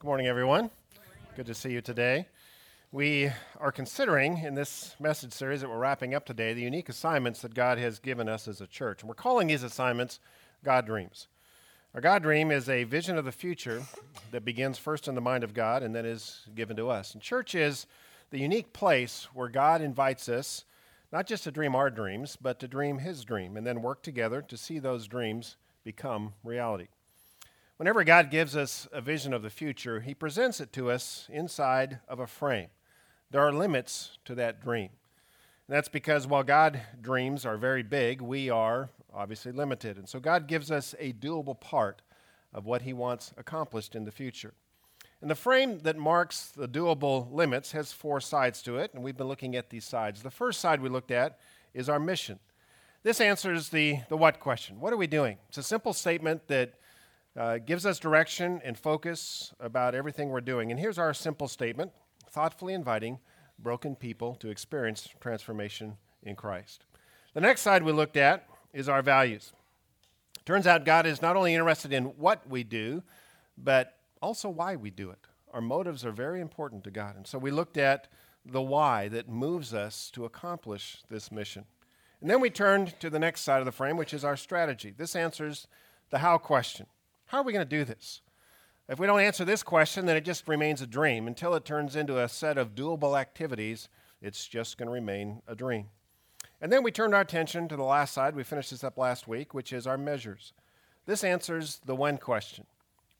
Good morning, everyone. Good to see you today. We are considering in this message series that we're wrapping up today the unique assignments that God has given us as a church. And we're calling these assignments God Dreams. Our God Dream is a vision of the future that begins first in the mind of God and then is given to us. And church is the unique place where God invites us not just to dream our dreams, but to dream His dream and then work together to see those dreams become reality. Whenever God gives us a vision of the future, He presents it to us inside of a frame. There are limits to that dream. And that's because while God dreams are very big, we are obviously limited. And so God gives us a doable part of what He wants accomplished in the future. And the frame that marks the doable limits has four sides to it, and we've been looking at these sides. The first side we looked at is our mission. This answers the, the what question. What are we doing? It's a simple statement that uh, gives us direction and focus about everything we're doing. And here's our simple statement thoughtfully inviting broken people to experience transformation in Christ. The next side we looked at is our values. Turns out God is not only interested in what we do, but also why we do it. Our motives are very important to God. And so we looked at the why that moves us to accomplish this mission. And then we turned to the next side of the frame, which is our strategy. This answers the how question. How are we going to do this? If we don't answer this question, then it just remains a dream. Until it turns into a set of doable activities, it's just going to remain a dream. And then we turned our attention to the last side. We finished this up last week, which is our measures. This answers the when question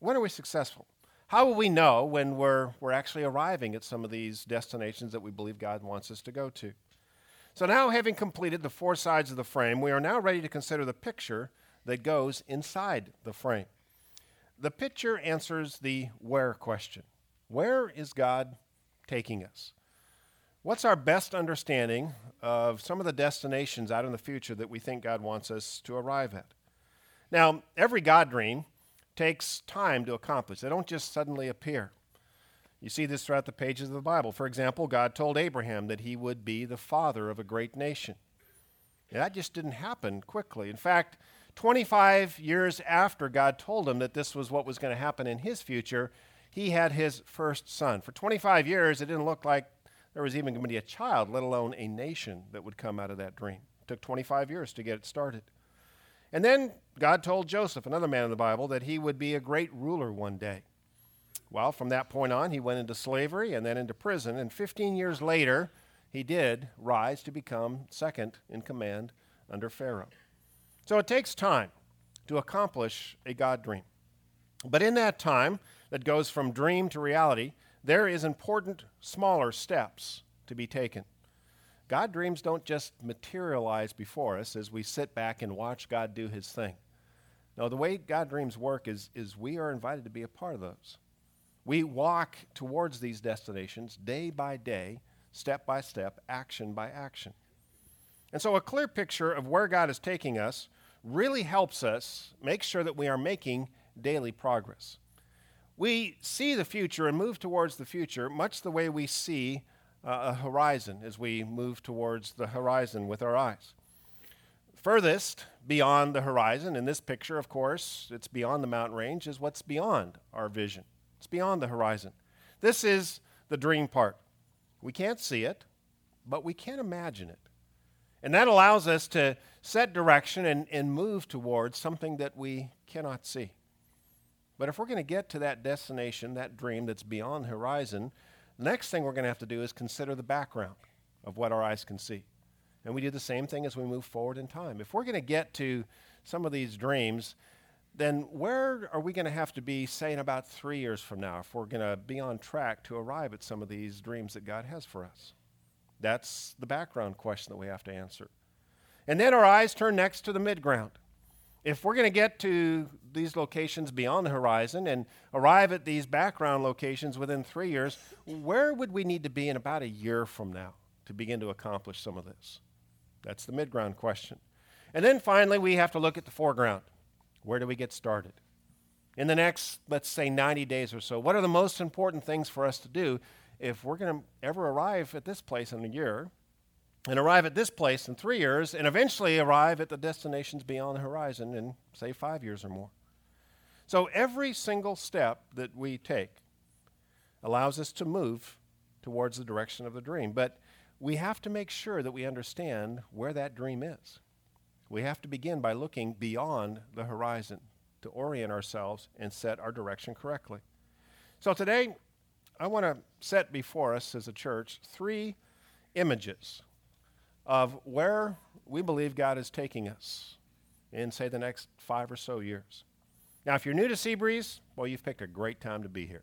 When are we successful? How will we know when we're, we're actually arriving at some of these destinations that we believe God wants us to go to? So, now having completed the four sides of the frame, we are now ready to consider the picture that goes inside the frame. The picture answers the where question Where is God taking us? What's our best understanding of some of the destinations out in the future that we think God wants us to arrive at? Now, every God dream takes time to accomplish, they don't just suddenly appear. You see this throughout the pages of the Bible. For example, God told Abraham that he would be the father of a great nation. And that just didn't happen quickly. In fact, 25 years after God told him that this was what was going to happen in his future, he had his first son. For 25 years, it didn't look like there was even going to be a child, let alone a nation that would come out of that dream. It took 25 years to get it started. And then God told Joseph, another man in the Bible, that he would be a great ruler one day. Well, from that point on, he went into slavery and then into prison. And 15 years later, he did rise to become second in command under Pharaoh. So it takes time to accomplish a God dream. But in that time that goes from dream to reality, there is important smaller steps to be taken. God dreams don't just materialize before us as we sit back and watch God do his thing. No, the way God dreams work is, is we are invited to be a part of those. We walk towards these destinations day by day, step by step, action by action. And so, a clear picture of where God is taking us really helps us make sure that we are making daily progress. We see the future and move towards the future much the way we see uh, a horizon as we move towards the horizon with our eyes. Furthest beyond the horizon, in this picture, of course, it's beyond the mountain range, is what's beyond our vision. It's beyond the horizon. This is the dream part. We can't see it, but we can imagine it. And that allows us to set direction and, and move towards something that we cannot see. But if we're going to get to that destination, that dream that's beyond the horizon, the next thing we're going to have to do is consider the background of what our eyes can see. And we do the same thing as we move forward in time. If we're going to get to some of these dreams, then where are we going to have to be, say, in about three years from now, if we're going to be on track to arrive at some of these dreams that God has for us? That's the background question that we have to answer. And then our eyes turn next to the midground. If we're going to get to these locations beyond the horizon and arrive at these background locations within three years, where would we need to be in about a year from now to begin to accomplish some of this? That's the midground question. And then finally, we have to look at the foreground. Where do we get started? In the next, let's say, 90 days or so, what are the most important things for us to do if we're going to ever arrive at this place in a year, and arrive at this place in three years, and eventually arrive at the destinations beyond the horizon in, say, five years or more. So every single step that we take allows us to move towards the direction of the dream. But we have to make sure that we understand where that dream is. We have to begin by looking beyond the horizon to orient ourselves and set our direction correctly. So today, I want to set before us as a church three images of where we believe God is taking us in, say, the next five or so years. Now, if you're new to Seabreeze, well, you've picked a great time to be here.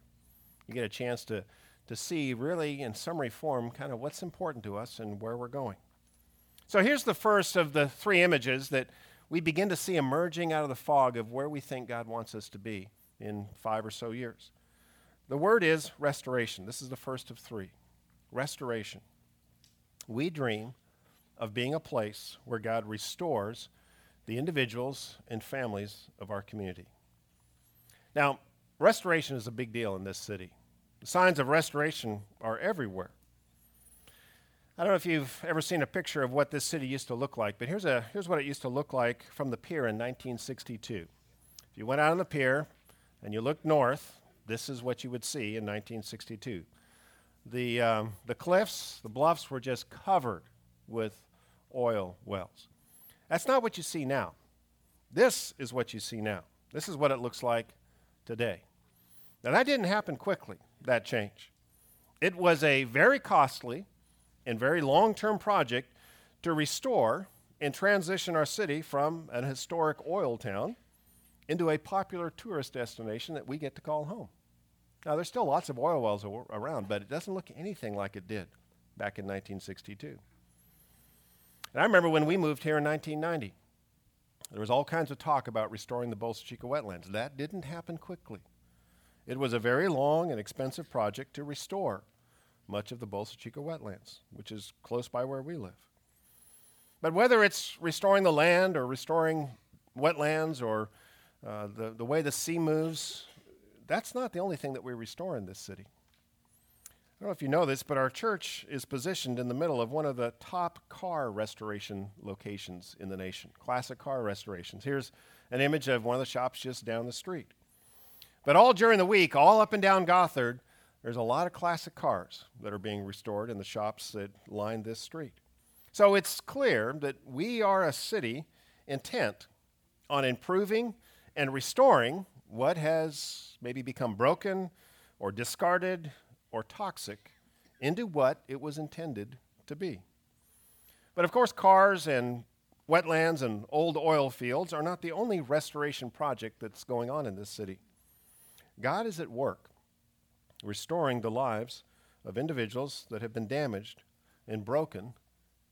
You get a chance to, to see, really, in summary form, kind of what's important to us and where we're going. So here's the first of the three images that we begin to see emerging out of the fog of where we think God wants us to be in five or so years. The word is restoration. This is the first of three restoration. We dream of being a place where God restores the individuals and families of our community. Now, restoration is a big deal in this city. The signs of restoration are everywhere. I don't know if you've ever seen a picture of what this city used to look like, but here's, a, here's what it used to look like from the pier in 1962. If you went out on the pier and you looked north, this is what you would see in 1962. The, um, the cliffs, the bluffs were just covered with oil wells. That's not what you see now. This is what you see now. This is what it looks like today. Now, that didn't happen quickly, that change. It was a very costly and very long term project to restore and transition our city from an historic oil town into a popular tourist destination that we get to call home. Now, there's still lots of oil wells around, but it doesn't look anything like it did back in 1962. And I remember when we moved here in 1990, there was all kinds of talk about restoring the Bolsa Chica wetlands. That didn't happen quickly. It was a very long and expensive project to restore much of the Bolsa Chica wetlands, which is close by where we live. But whether it's restoring the land or restoring wetlands or uh, the, the way the sea moves, that's not the only thing that we restore in this city. I don't know if you know this, but our church is positioned in the middle of one of the top car restoration locations in the nation, classic car restorations. Here's an image of one of the shops just down the street. But all during the week, all up and down Gothard, there's a lot of classic cars that are being restored in the shops that line this street. So it's clear that we are a city intent on improving and restoring what has maybe become broken or discarded or toxic into what it was intended to be. But of course, cars and wetlands and old oil fields are not the only restoration project that's going on in this city. God is at work restoring the lives of individuals that have been damaged and broken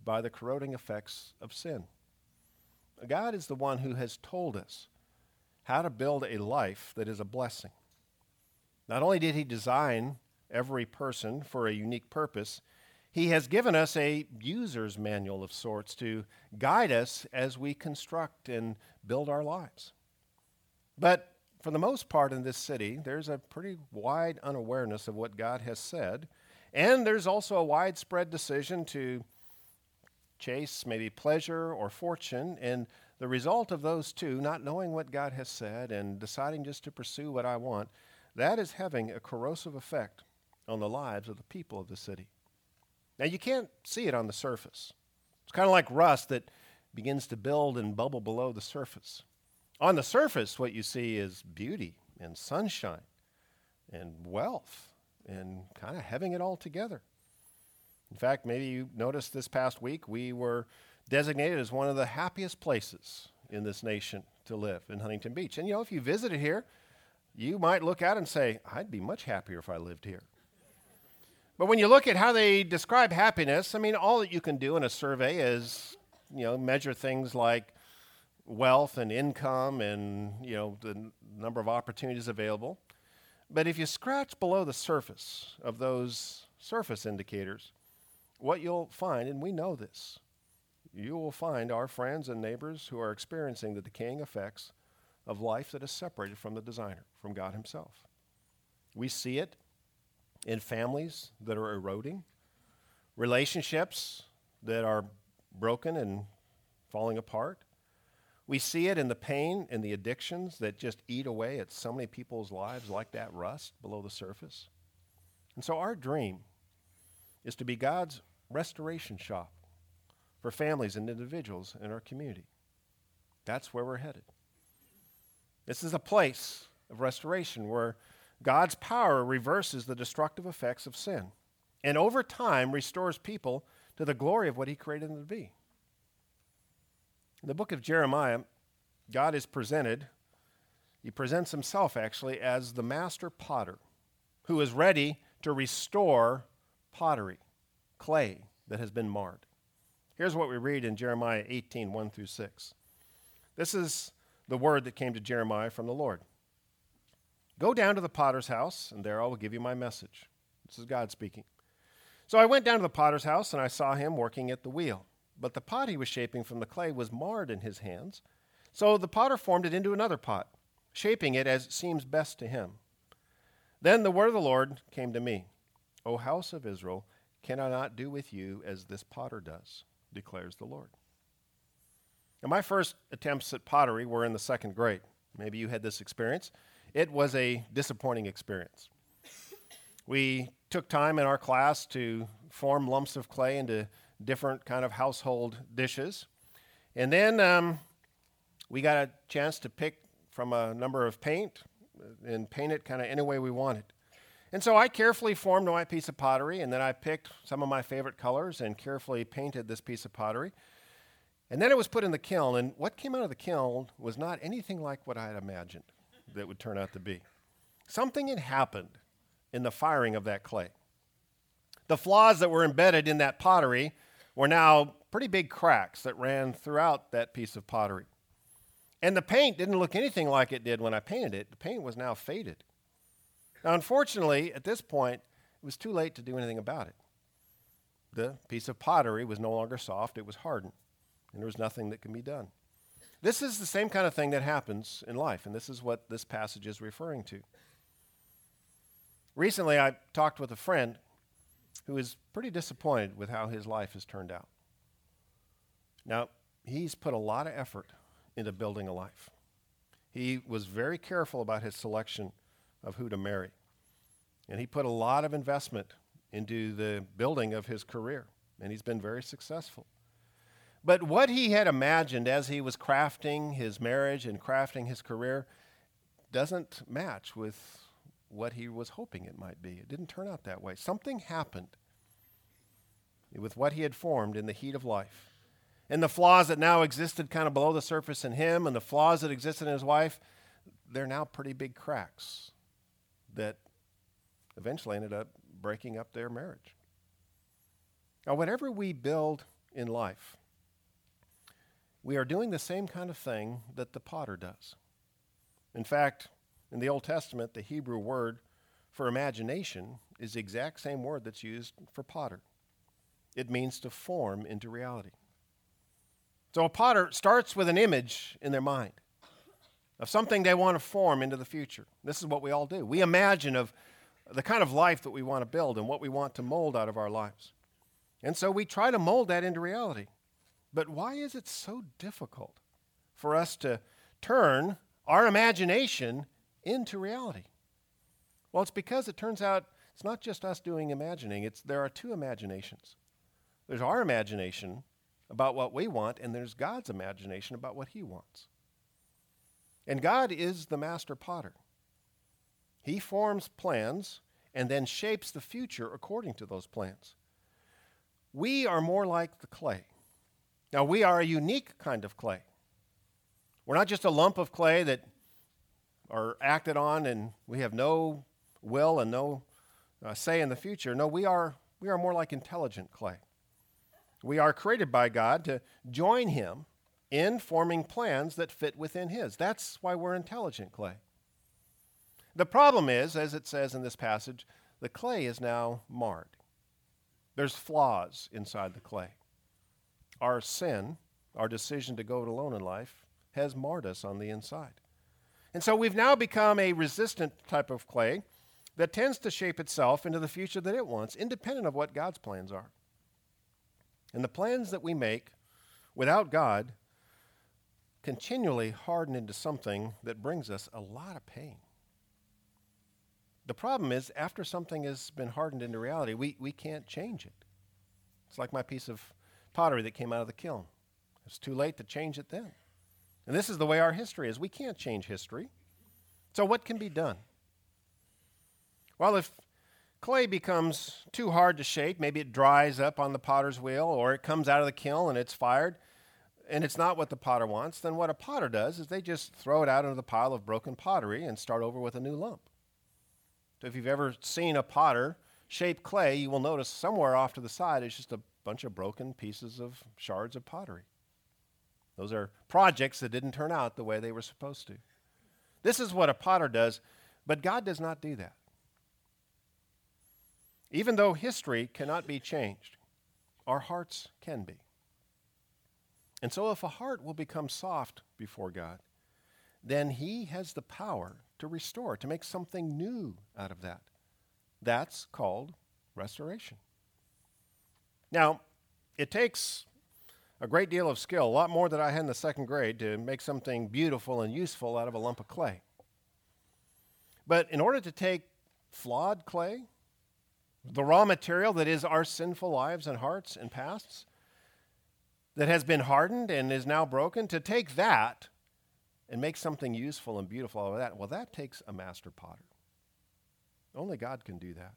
by the corroding effects of sin. God is the one who has told us how to build a life that is a blessing. Not only did he design every person for a unique purpose, he has given us a user's manual of sorts to guide us as we construct and build our lives. But for the most part in this city, there's a pretty wide unawareness of what God has said, and there's also a widespread decision to chase maybe pleasure or fortune, and the result of those two, not knowing what God has said and deciding just to pursue what I want, that is having a corrosive effect on the lives of the people of the city. Now, you can't see it on the surface. It's kind of like rust that begins to build and bubble below the surface. On the surface, what you see is beauty and sunshine and wealth and kind of having it all together. In fact, maybe you noticed this past week we were designated as one of the happiest places in this nation to live in Huntington Beach. And you know, if you visited here, you might look out and say, I'd be much happier if I lived here. But when you look at how they describe happiness, I mean, all that you can do in a survey is, you know, measure things like wealth and income and, you know, the n- number of opportunities available. But if you scratch below the surface of those surface indicators, what you'll find, and we know this, you will find our friends and neighbors who are experiencing the decaying effects of life that is separated from the designer, from God Himself. We see it in families that are eroding, relationships that are broken and falling apart. We see it in the pain and the addictions that just eat away at so many people's lives, like that rust below the surface. And so our dream is to be God's restoration shop for families and individuals in our community. That's where we're headed. This is a place of restoration where God's power reverses the destructive effects of sin and over time restores people to the glory of what He created them to be. In the book of Jeremiah, God is presented, He presents Himself actually as the master potter who is ready to restore pottery, clay that has been marred. Here's what we read in Jeremiah 18 1 through 6. This is the word that came to Jeremiah from the Lord. Go down to the potter's house, and there I will give you my message. This is God speaking. So I went down to the potter's house, and I saw him working at the wheel. But the pot he was shaping from the clay was marred in his hands. So the potter formed it into another pot, shaping it as it seems best to him. Then the word of the Lord came to me O house of Israel, can I not do with you as this potter does? Declares the Lord. Now, my first attempts at pottery were in the second grade. Maybe you had this experience. It was a disappointing experience. We took time in our class to form lumps of clay into different kind of household dishes. And then um, we got a chance to pick from a number of paint and paint it kind of any way we wanted. And so I carefully formed my piece of pottery, and then I picked some of my favorite colors and carefully painted this piece of pottery. And then it was put in the kiln, and what came out of the kiln was not anything like what I had imagined that would turn out to be. Something had happened in the firing of that clay. The flaws that were embedded in that pottery were now pretty big cracks that ran throughout that piece of pottery. And the paint didn't look anything like it did when I painted it. The paint was now faded. Now, unfortunately, at this point, it was too late to do anything about it. The piece of pottery was no longer soft, it was hardened, and there was nothing that can be done. This is the same kind of thing that happens in life, and this is what this passage is referring to. Recently, I talked with a friend who is pretty disappointed with how his life has turned out. Now, he's put a lot of effort into building a life. He was very careful about his selection of who to marry. And he put a lot of investment into the building of his career, and he's been very successful. But what he had imagined as he was crafting his marriage and crafting his career doesn't match with what he was hoping it might be. It didn't turn out that way. Something happened with what he had formed in the heat of life. And the flaws that now existed kind of below the surface in him and the flaws that existed in his wife, they're now pretty big cracks that eventually ended up breaking up their marriage. Now, whatever we build in life, we are doing the same kind of thing that the potter does. In fact, in the Old Testament, the Hebrew word for imagination is the exact same word that's used for potter. It means to form into reality. So a potter starts with an image in their mind of something they want to form into the future. This is what we all do. We imagine of the kind of life that we want to build and what we want to mold out of our lives. And so we try to mold that into reality. But why is it so difficult for us to turn our imagination into reality? Well, it's because it turns out it's not just us doing imagining, it's, there are two imaginations. There's our imagination about what we want, and there's God's imagination about what He wants. And God is the master potter. He forms plans and then shapes the future according to those plans. We are more like the clay. Now, we are a unique kind of clay. We're not just a lump of clay that are acted on and we have no will and no uh, say in the future. No, we are, we are more like intelligent clay. We are created by God to join Him in forming plans that fit within His. That's why we're intelligent clay. The problem is, as it says in this passage, the clay is now marred. There's flaws inside the clay our sin, our decision to go it alone in life, has marred us on the inside. And so we've now become a resistant type of clay that tends to shape itself into the future that it wants, independent of what God's plans are. And the plans that we make without God continually harden into something that brings us a lot of pain. the problem is, after something has been hardened into reality, we, we can't change it. It's like my piece of pottery that came out of the kiln. It's too late to change it then. And this is the way our history is. We can't change history. So, what can be done? Well, if clay becomes too hard to shape, maybe it dries up on the potter's wheel, or it comes out of the kiln and it's fired, and it's not what the potter wants, then what a potter does is they just throw it out into the pile of broken pottery and start over with a new lump. So if you've ever seen a potter shape clay, you will notice somewhere off to the side is just a bunch of broken pieces of shards of pottery. Those are projects that didn't turn out the way they were supposed to. This is what a potter does, but God does not do that. Even though history cannot be changed, our hearts can be. And so, if a heart will become soft before God, then He has the power to restore, to make something new out of that. That's called restoration. Now, it takes a great deal of skill, a lot more than I had in the second grade, to make something beautiful and useful out of a lump of clay. But in order to take flawed clay, the raw material that is our sinful lives and hearts and pasts, that has been hardened and is now broken, to take that and make something useful and beautiful out of that, well, that takes a master potter. Only God can do that.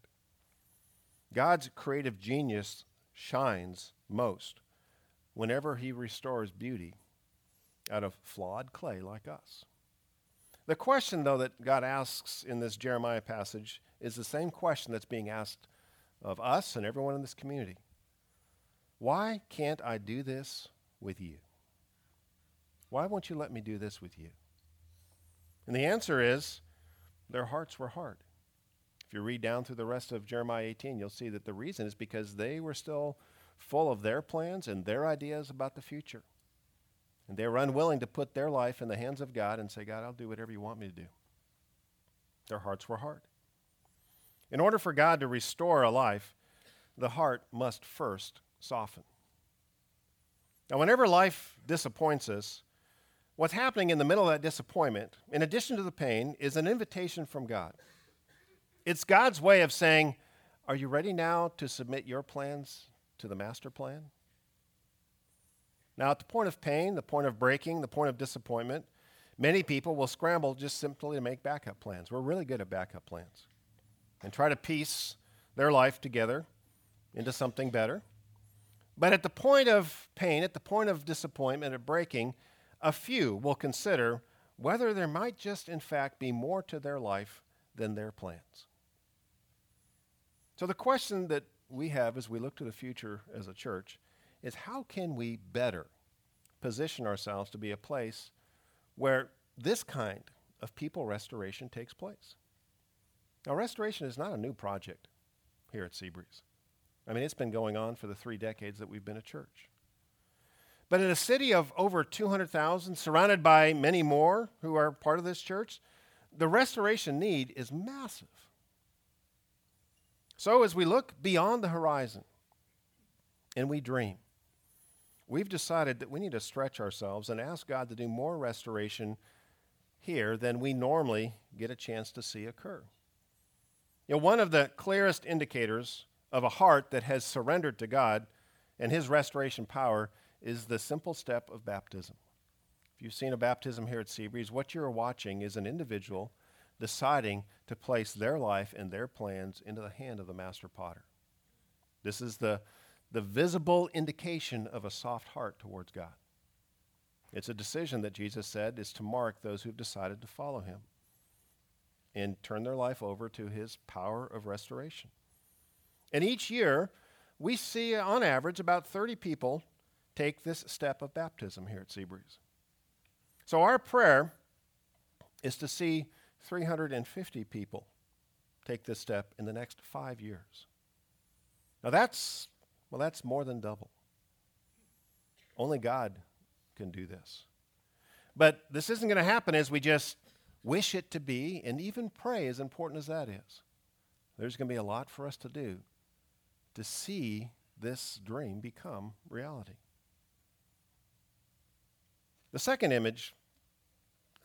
God's creative genius shines most whenever he restores beauty out of flawed clay like us. The question, though, that God asks in this Jeremiah passage is the same question that's being asked of us and everyone in this community. Why can't I do this with you? Why won't you let me do this with you? And the answer is their hearts were hard. If you read down through the rest of Jeremiah 18, you'll see that the reason is because they were still full of their plans and their ideas about the future. And they were unwilling to put their life in the hands of God and say, God, I'll do whatever you want me to do. Their hearts were hard. In order for God to restore a life, the heart must first soften. Now, whenever life disappoints us, what's happening in the middle of that disappointment, in addition to the pain, is an invitation from God. It's God's way of saying, Are you ready now to submit your plans to the master plan? Now, at the point of pain, the point of breaking, the point of disappointment, many people will scramble just simply to make backup plans. We're really good at backup plans and try to piece their life together into something better. But at the point of pain, at the point of disappointment, of breaking, a few will consider whether there might just, in fact, be more to their life than their plans. So, the question that we have as we look to the future as a church is how can we better position ourselves to be a place where this kind of people restoration takes place? Now, restoration is not a new project here at Seabreeze. I mean, it's been going on for the three decades that we've been a church. But in a city of over 200,000, surrounded by many more who are part of this church, the restoration need is massive. So, as we look beyond the horizon and we dream, we've decided that we need to stretch ourselves and ask God to do more restoration here than we normally get a chance to see occur. You know, one of the clearest indicators of a heart that has surrendered to God and His restoration power is the simple step of baptism. If you've seen a baptism here at Seabreeze, what you're watching is an individual deciding to place their life and their plans into the hand of the master potter. This is the, the visible indication of a soft heart towards God. It's a decision that Jesus said is to mark those who've decided to follow him and turn their life over to his power of restoration. And each year, we see on average about 30 people take this step of baptism here at Seabreeze. So our prayer is to see 350 people take this step in the next five years. Now that's, well, that's more than double. Only God can do this. But this isn't going to happen as we just wish it to be, and even pray, as important as that is. There's going to be a lot for us to do to see this dream become reality. The second image,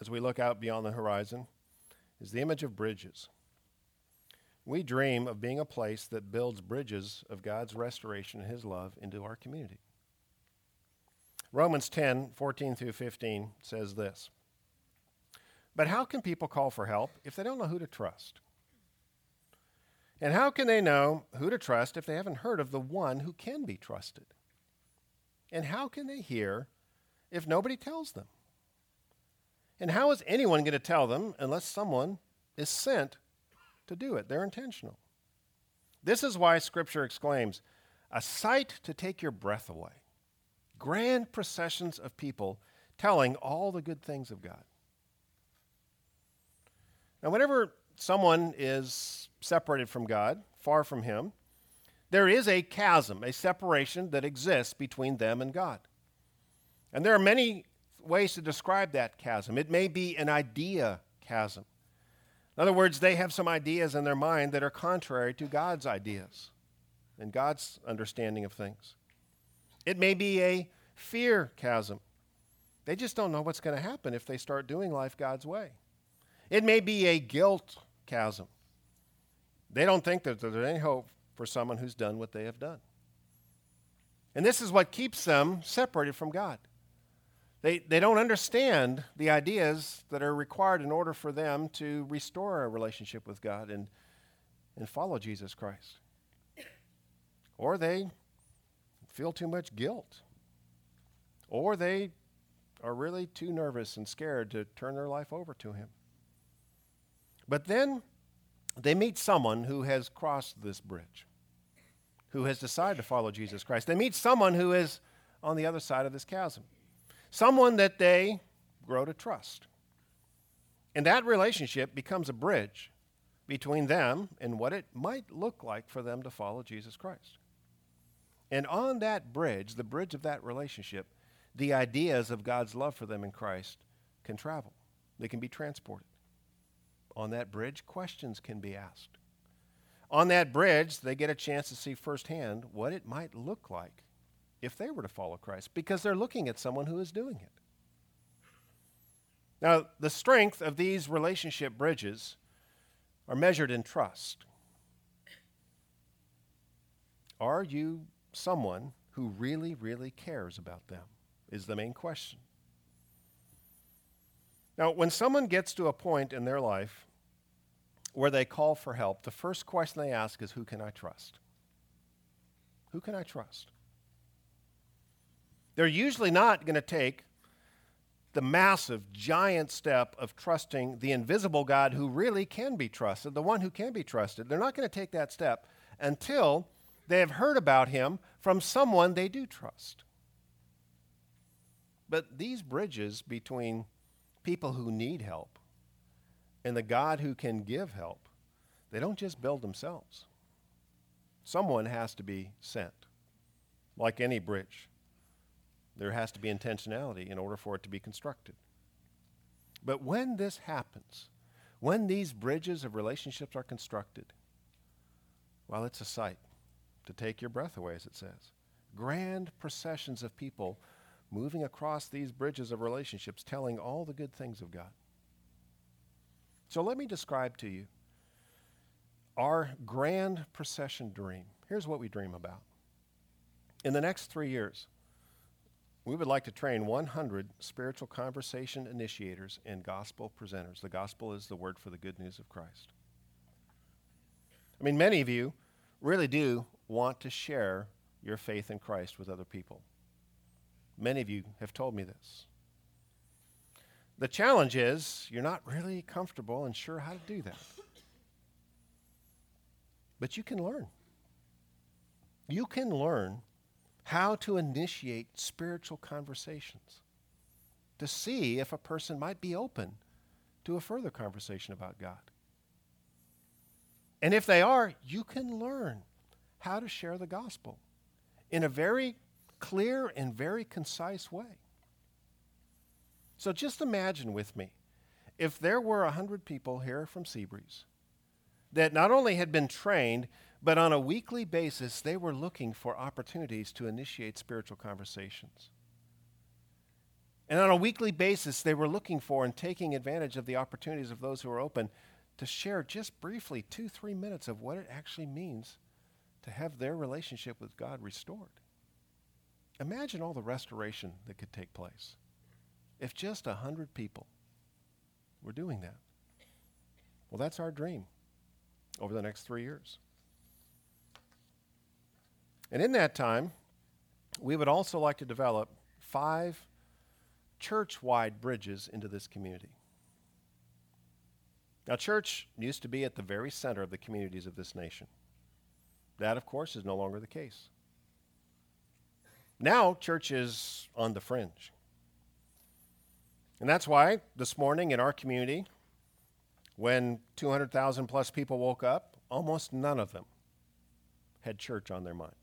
as we look out beyond the horizon, is the image of bridges. we dream of being a place that builds bridges of God's restoration and His love into our community. Romans 10 14 through 15 says this But how can people call for help if they don't know who to trust? And how can they know who to trust if they haven't heard of the one who can be trusted? And how can they hear if nobody tells them? And how is anyone going to tell them unless someone is sent to do it? They're intentional. This is why Scripture exclaims, a sight to take your breath away. Grand processions of people telling all the good things of God. Now, whenever someone is separated from God, far from Him, there is a chasm, a separation that exists between them and God. And there are many ways to describe that chasm. It may be an idea chasm. In other words, they have some ideas in their mind that are contrary to God's ideas and God's understanding of things. It may be a fear chasm. They just don't know what's going to happen if they start doing life God's way. It may be a guilt chasm. They don't think that there's any hope for someone who's done what they have done. And this is what keeps them separated from God. They, they don't understand the ideas that are required in order for them to restore a relationship with God and, and follow Jesus Christ. Or they feel too much guilt. Or they are really too nervous and scared to turn their life over to Him. But then they meet someone who has crossed this bridge, who has decided to follow Jesus Christ. They meet someone who is on the other side of this chasm someone that they grow to trust. And that relationship becomes a bridge between them and what it might look like for them to follow Jesus Christ. And on that bridge, the bridge of that relationship, the ideas of God's love for them in Christ can travel, they can be transported. On that bridge, questions can be asked. On that bridge, they get a chance to see firsthand what it might look like if they were to follow Christ because they're looking at someone who is doing it. Now, the strength of these relationship bridges are measured in trust. Are you someone who really, really cares about them? Is the main question. Now, when someone gets to a point in their life where they call for help, the first question they ask is Who can I trust? Who can I trust? They're usually not going to take the massive, giant step of trusting the invisible God who really can be trusted, the one who can be trusted. They're not going to take that step until they have heard about him from someone they do trust. But these bridges between people who need help and the God who can give help, they don't just build themselves. Someone has to be sent, like any bridge. There has to be intentionality in order for it to be constructed. But when this happens, when these bridges of relationships are constructed, well, it's a sight to take your breath away, as it says. Grand processions of people moving across these bridges of relationships, telling all the good things of God. So let me describe to you our grand procession dream. Here's what we dream about. In the next three years, we would like to train 100 spiritual conversation initiators and gospel presenters. The gospel is the word for the good news of Christ. I mean, many of you really do want to share your faith in Christ with other people. Many of you have told me this. The challenge is you're not really comfortable and sure how to do that. But you can learn. You can learn how to initiate spiritual conversations to see if a person might be open to a further conversation about God. And if they are, you can learn how to share the gospel in a very clear and very concise way. So just imagine with me if there were 100 people here from Seabreeze that not only had been trained but on a weekly basis, they were looking for opportunities to initiate spiritual conversations. And on a weekly basis, they were looking for and taking advantage of the opportunities of those who are open to share just briefly two, three minutes of what it actually means to have their relationship with God restored. Imagine all the restoration that could take place if just a hundred people were doing that. Well, that's our dream over the next three years. And in that time, we would also like to develop five church wide bridges into this community. Now, church used to be at the very center of the communities of this nation. That, of course, is no longer the case. Now, church is on the fringe. And that's why this morning in our community, when 200,000 plus people woke up, almost none of them had church on their mind.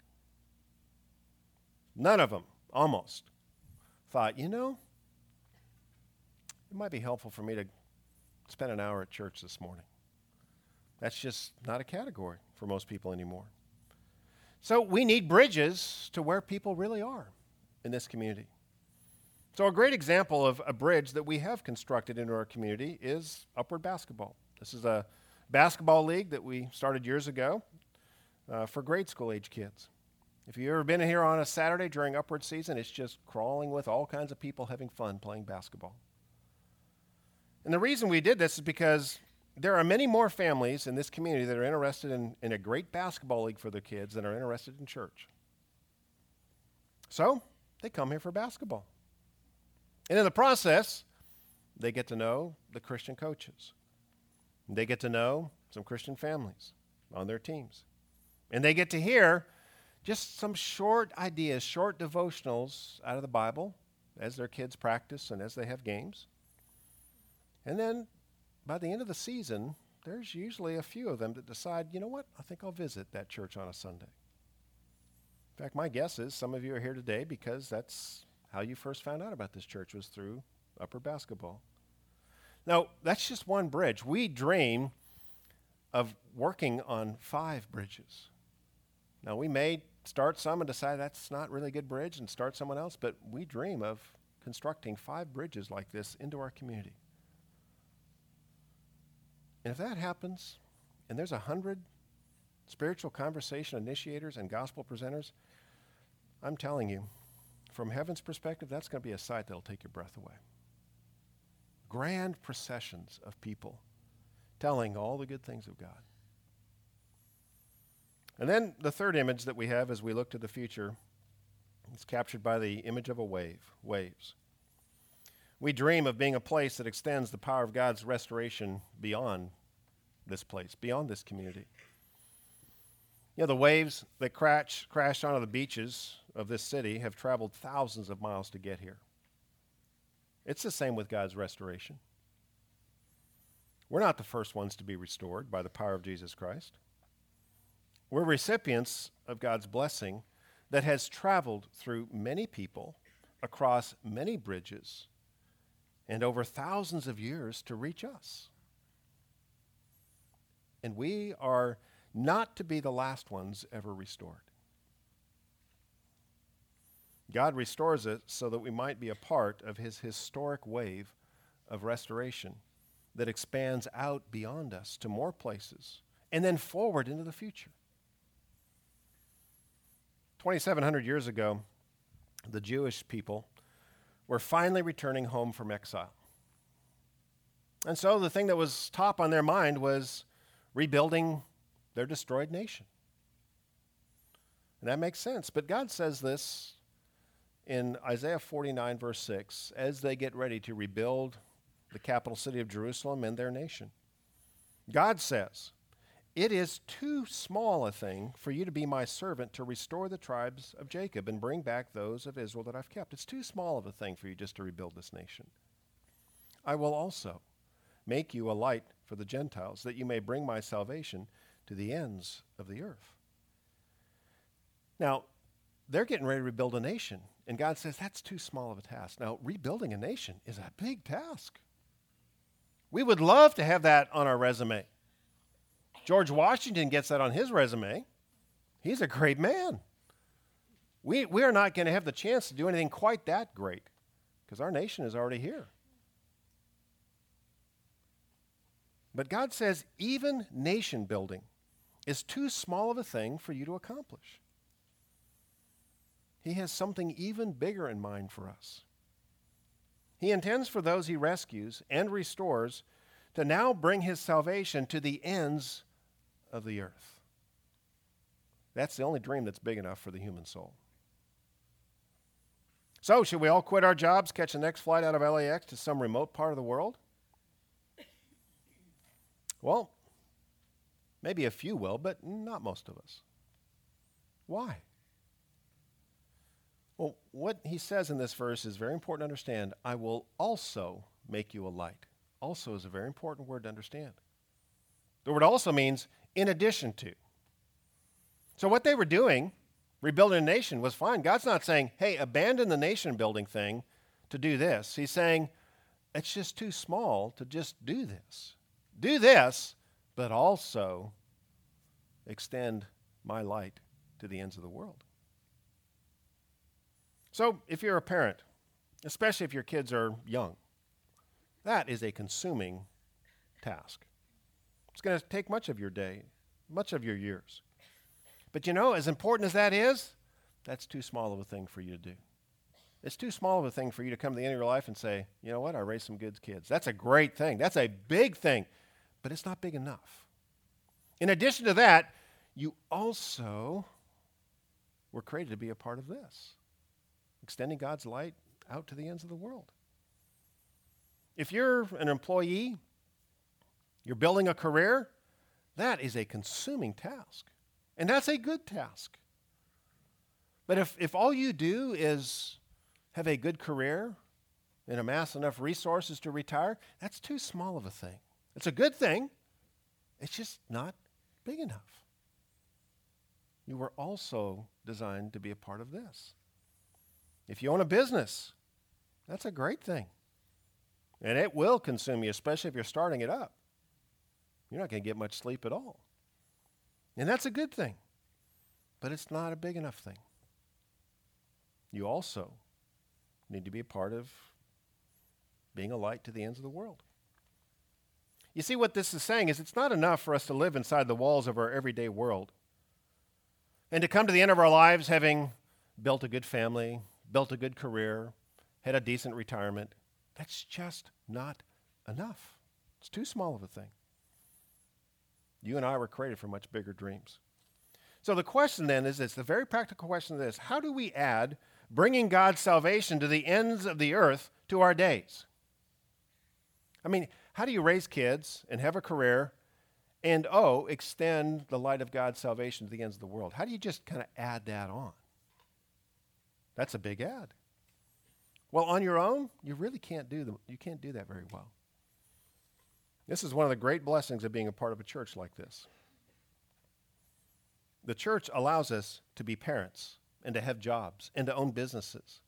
None of them, almost, thought, you know, it might be helpful for me to spend an hour at church this morning. That's just not a category for most people anymore. So we need bridges to where people really are in this community. So, a great example of a bridge that we have constructed into our community is Upward Basketball. This is a basketball league that we started years ago uh, for grade school age kids. If you've ever been here on a Saturday during Upward season, it's just crawling with all kinds of people having fun playing basketball. And the reason we did this is because there are many more families in this community that are interested in, in a great basketball league for their kids than are interested in church. So they come here for basketball. And in the process, they get to know the Christian coaches. They get to know some Christian families on their teams. And they get to hear just some short ideas, short devotionals out of the Bible as their kids practice and as they have games. And then by the end of the season, there's usually a few of them that decide, you know what, I think I'll visit that church on a Sunday. In fact, my guess is some of you are here today because that's how you first found out about this church was through Upward Basketball. Now, that's just one bridge. We dream of working on five bridges. Now, we may start some and decide that's not really a good bridge and start someone else, but we dream of constructing five bridges like this into our community. And if that happens, and there's a hundred spiritual conversation initiators and gospel presenters, I'm telling you, from heaven's perspective, that's going to be a sight that'll take your breath away. Grand processions of people telling all the good things of God. And then the third image that we have as we look to the future is captured by the image of a wave, waves. We dream of being a place that extends the power of God's restoration beyond this place, beyond this community. You know, the waves that crash, crashed onto the beaches of this city have traveled thousands of miles to get here. It's the same with God's restoration. We're not the first ones to be restored by the power of Jesus Christ. We're recipients of God's blessing that has traveled through many people across many bridges and over thousands of years to reach us. And we are not to be the last ones ever restored. God restores it so that we might be a part of his historic wave of restoration that expands out beyond us to more places and then forward into the future. 2,700 years ago, the Jewish people were finally returning home from exile. And so the thing that was top on their mind was rebuilding their destroyed nation. And that makes sense. But God says this in Isaiah 49, verse 6, as they get ready to rebuild the capital city of Jerusalem and their nation. God says, It is too small a thing for you to be my servant to restore the tribes of Jacob and bring back those of Israel that I've kept. It's too small of a thing for you just to rebuild this nation. I will also make you a light for the Gentiles, that you may bring my salvation to the ends of the earth. Now, they're getting ready to rebuild a nation, and God says that's too small of a task. Now, rebuilding a nation is a big task. We would love to have that on our resume. George Washington gets that on his resume. He's a great man. We, we are not going to have the chance to do anything quite that great because our nation is already here. But God says even nation building is too small of a thing for you to accomplish. He has something even bigger in mind for us. He intends for those he rescues and restores to now bring his salvation to the ends of the earth. That's the only dream that's big enough for the human soul. So, should we all quit our jobs, catch the next flight out of LAX to some remote part of the world? Well, maybe a few will, but not most of us. Why? Well, what he says in this verse is very important to understand. I will also make you a light. Also is a very important word to understand. The word also means in addition to. So, what they were doing, rebuilding a nation, was fine. God's not saying, hey, abandon the nation building thing to do this. He's saying, it's just too small to just do this. Do this, but also extend my light to the ends of the world. So, if you're a parent, especially if your kids are young, that is a consuming task. It's going to take much of your day, much of your years. But you know, as important as that is, that's too small of a thing for you to do. It's too small of a thing for you to come to the end of your life and say, you know what, I raised some good kids. That's a great thing. That's a big thing, but it's not big enough. In addition to that, you also were created to be a part of this, extending God's light out to the ends of the world. If you're an employee, you're building a career, that is a consuming task. And that's a good task. But if, if all you do is have a good career and amass enough resources to retire, that's too small of a thing. It's a good thing, it's just not big enough. You were also designed to be a part of this. If you own a business, that's a great thing. And it will consume you, especially if you're starting it up. You're not going to get much sleep at all. And that's a good thing, but it's not a big enough thing. You also need to be a part of being a light to the ends of the world. You see, what this is saying is it's not enough for us to live inside the walls of our everyday world and to come to the end of our lives having built a good family, built a good career, had a decent retirement. That's just not enough. It's too small of a thing. You and I were created for much bigger dreams. So the question then is this the very practical question is this how do we add bringing God's salvation to the ends of the earth to our days? I mean, how do you raise kids and have a career and, oh, extend the light of God's salvation to the ends of the world? How do you just kind of add that on? That's a big add. Well, on your own, you really can't do them. You can't do that very well. This is one of the great blessings of being a part of a church like this. The church allows us to be parents and to have jobs and to own businesses,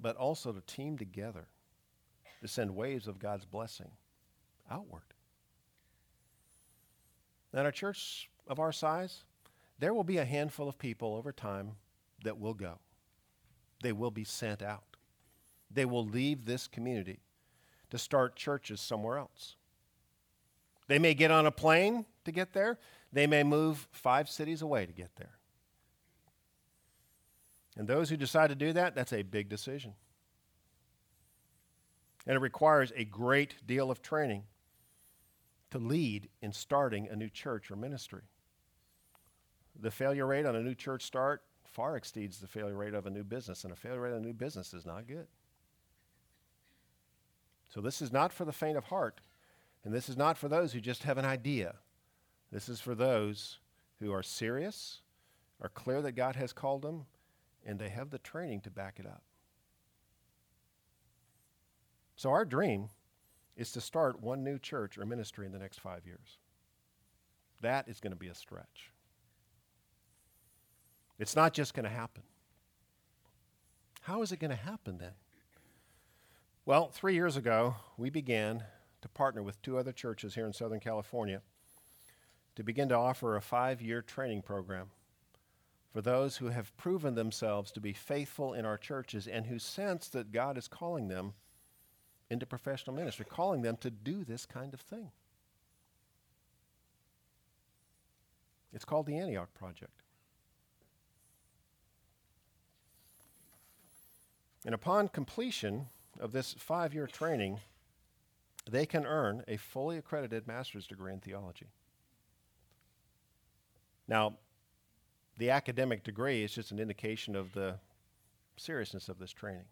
but also to team together to send waves of God's blessing outward. Now, in a church of our size, there will be a handful of people over time that will go. They will be sent out. They will leave this community to start churches somewhere else. They may get on a plane to get there, they may move five cities away to get there. And those who decide to do that, that's a big decision. And it requires a great deal of training to lead in starting a new church or ministry. The failure rate on a new church start far exceeds the failure rate of a new business, and a failure rate of a new business is not good. So, this is not for the faint of heart. And this is not for those who just have an idea. This is for those who are serious, are clear that God has called them, and they have the training to back it up. So, our dream is to start one new church or ministry in the next five years. That is going to be a stretch. It's not just going to happen. How is it going to happen then? Well, three years ago, we began to partner with two other churches here in Southern California to begin to offer a five year training program for those who have proven themselves to be faithful in our churches and who sense that God is calling them into professional ministry, calling them to do this kind of thing. It's called the Antioch Project. And upon completion of this five year training, they can earn a fully accredited master's degree in theology. Now, the academic degree is just an indication of the seriousness of this training.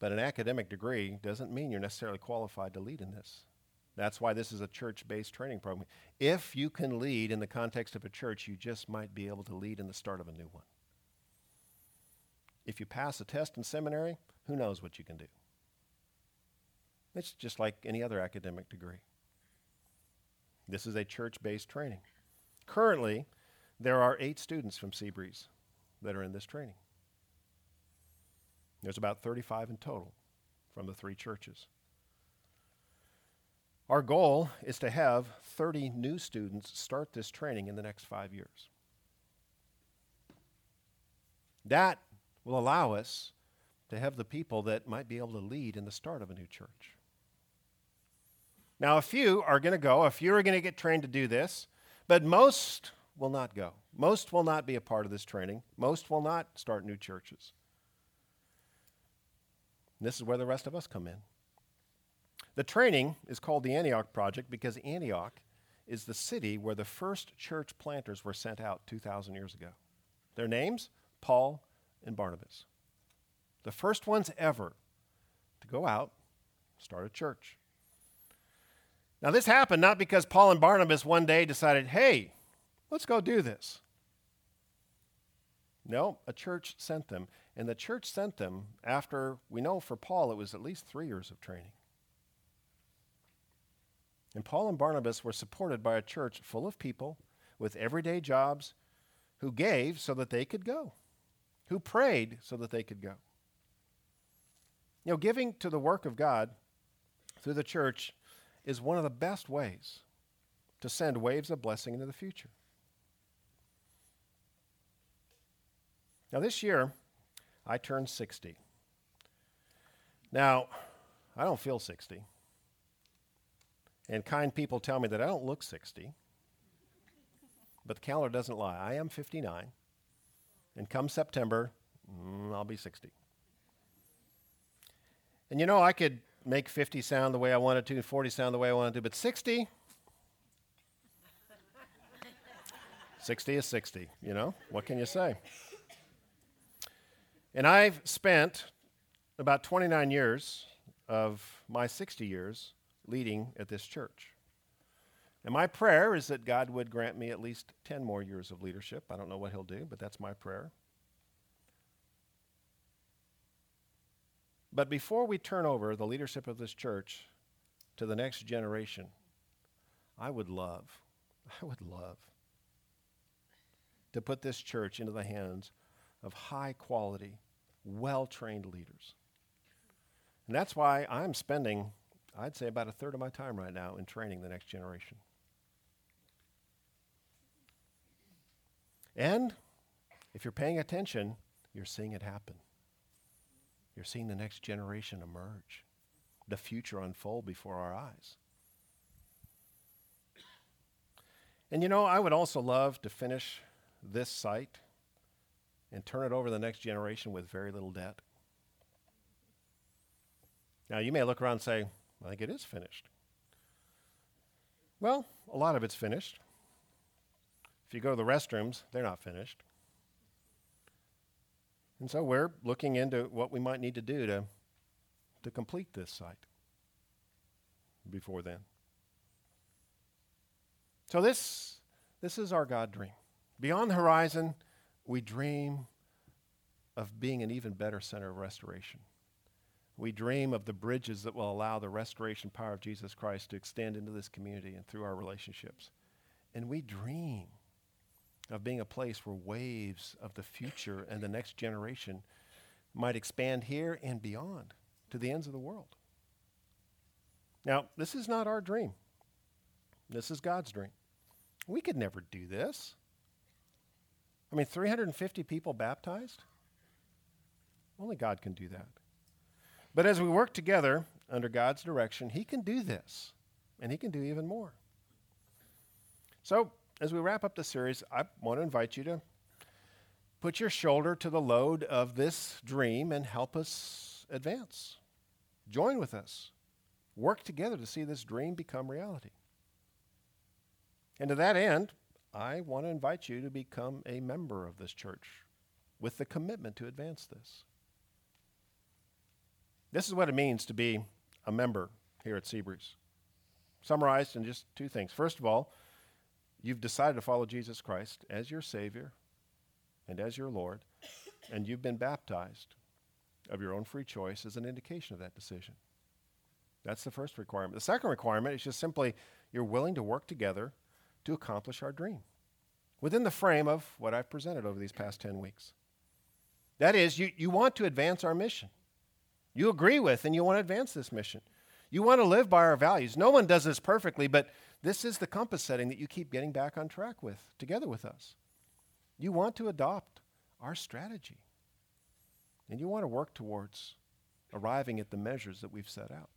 But an academic degree doesn't mean you're necessarily qualified to lead in this. That's why this is a church based training program. If you can lead in the context of a church, you just might be able to lead in the start of a new one. If you pass a test in seminary, who knows what you can do? It's just like any other academic degree. This is a church based training. Currently, there are eight students from Seabreeze that are in this training. There's about 35 in total from the three churches. Our goal is to have 30 new students start this training in the next five years. That will allow us to have the people that might be able to lead in the start of a new church. Now, a few are going to go, a few are going to get trained to do this, but most will not go. Most will not be a part of this training. Most will not start new churches. And this is where the rest of us come in. The training is called the Antioch Project because Antioch is the city where the first church planters were sent out 2,000 years ago. Their names? Paul and Barnabas. The first ones ever to go out, start a church. Now, this happened not because Paul and Barnabas one day decided, hey, let's go do this. No, a church sent them. And the church sent them after, we know for Paul, it was at least three years of training. And Paul and Barnabas were supported by a church full of people with everyday jobs who gave so that they could go, who prayed so that they could go. You know, giving to the work of God through the church is one of the best ways to send waves of blessing into the future. Now, this year, I turned 60. Now, I don't feel 60. And kind people tell me that I don't look 60. But the calendar doesn't lie. I am 59. And come September, mm, I'll be 60. And you know, I could make 50 sound the way I wanted to, 40 sound the way I wanted to, but 60, 60 is 60, you know? What can you say? And I've spent about 29 years of my 60 years leading at this church. And my prayer is that God would grant me at least 10 more years of leadership. I don't know what He'll do, but that's my prayer. But before we turn over the leadership of this church to the next generation, I would love, I would love to put this church into the hands of high quality, well trained leaders. And that's why I'm spending, I'd say, about a third of my time right now in training the next generation. And if you're paying attention, you're seeing it happen. You're seeing the next generation emerge, the future unfold before our eyes. And you know, I would also love to finish this site and turn it over to the next generation with very little debt. Now, you may look around and say, I think it is finished. Well, a lot of it's finished. If you go to the restrooms, they're not finished. And so we're looking into what we might need to do to, to complete this site before then. So this, this is our God dream. Beyond the horizon, we dream of being an even better center of restoration. We dream of the bridges that will allow the restoration power of Jesus Christ to extend into this community and through our relationships. And we dream of being a place where waves of the future and the next generation might expand here and beyond to the ends of the world. Now, this is not our dream. This is God's dream. We could never do this. I mean, 350 people baptized? Only God can do that. But as we work together under God's direction, He can do this, and He can do even more. So, as we wrap up the series, I want to invite you to put your shoulder to the load of this dream and help us advance. Join with us. Work together to see this dream become reality. And to that end, I want to invite you to become a member of this church with the commitment to advance this. This is what it means to be a member here at Seabreeze. Summarized in just two things. First of all, you've decided to follow Jesus Christ as your Savior and as your Lord, and you've been baptized of your own free choice as an indication of that decision. That's the first requirement. The second requirement is just simply you're willing to work together to accomplish our dream within the frame of what I've presented over these past 10 weeks. That is, you, you want to advance our mission. You agree with and you want to advance this mission. You want to live by our values. No one does this perfectly, but this is the compass setting that you keep getting back on track with, together with us. You want to adopt our strategy. And you want to work towards arriving at the measures that we've set out.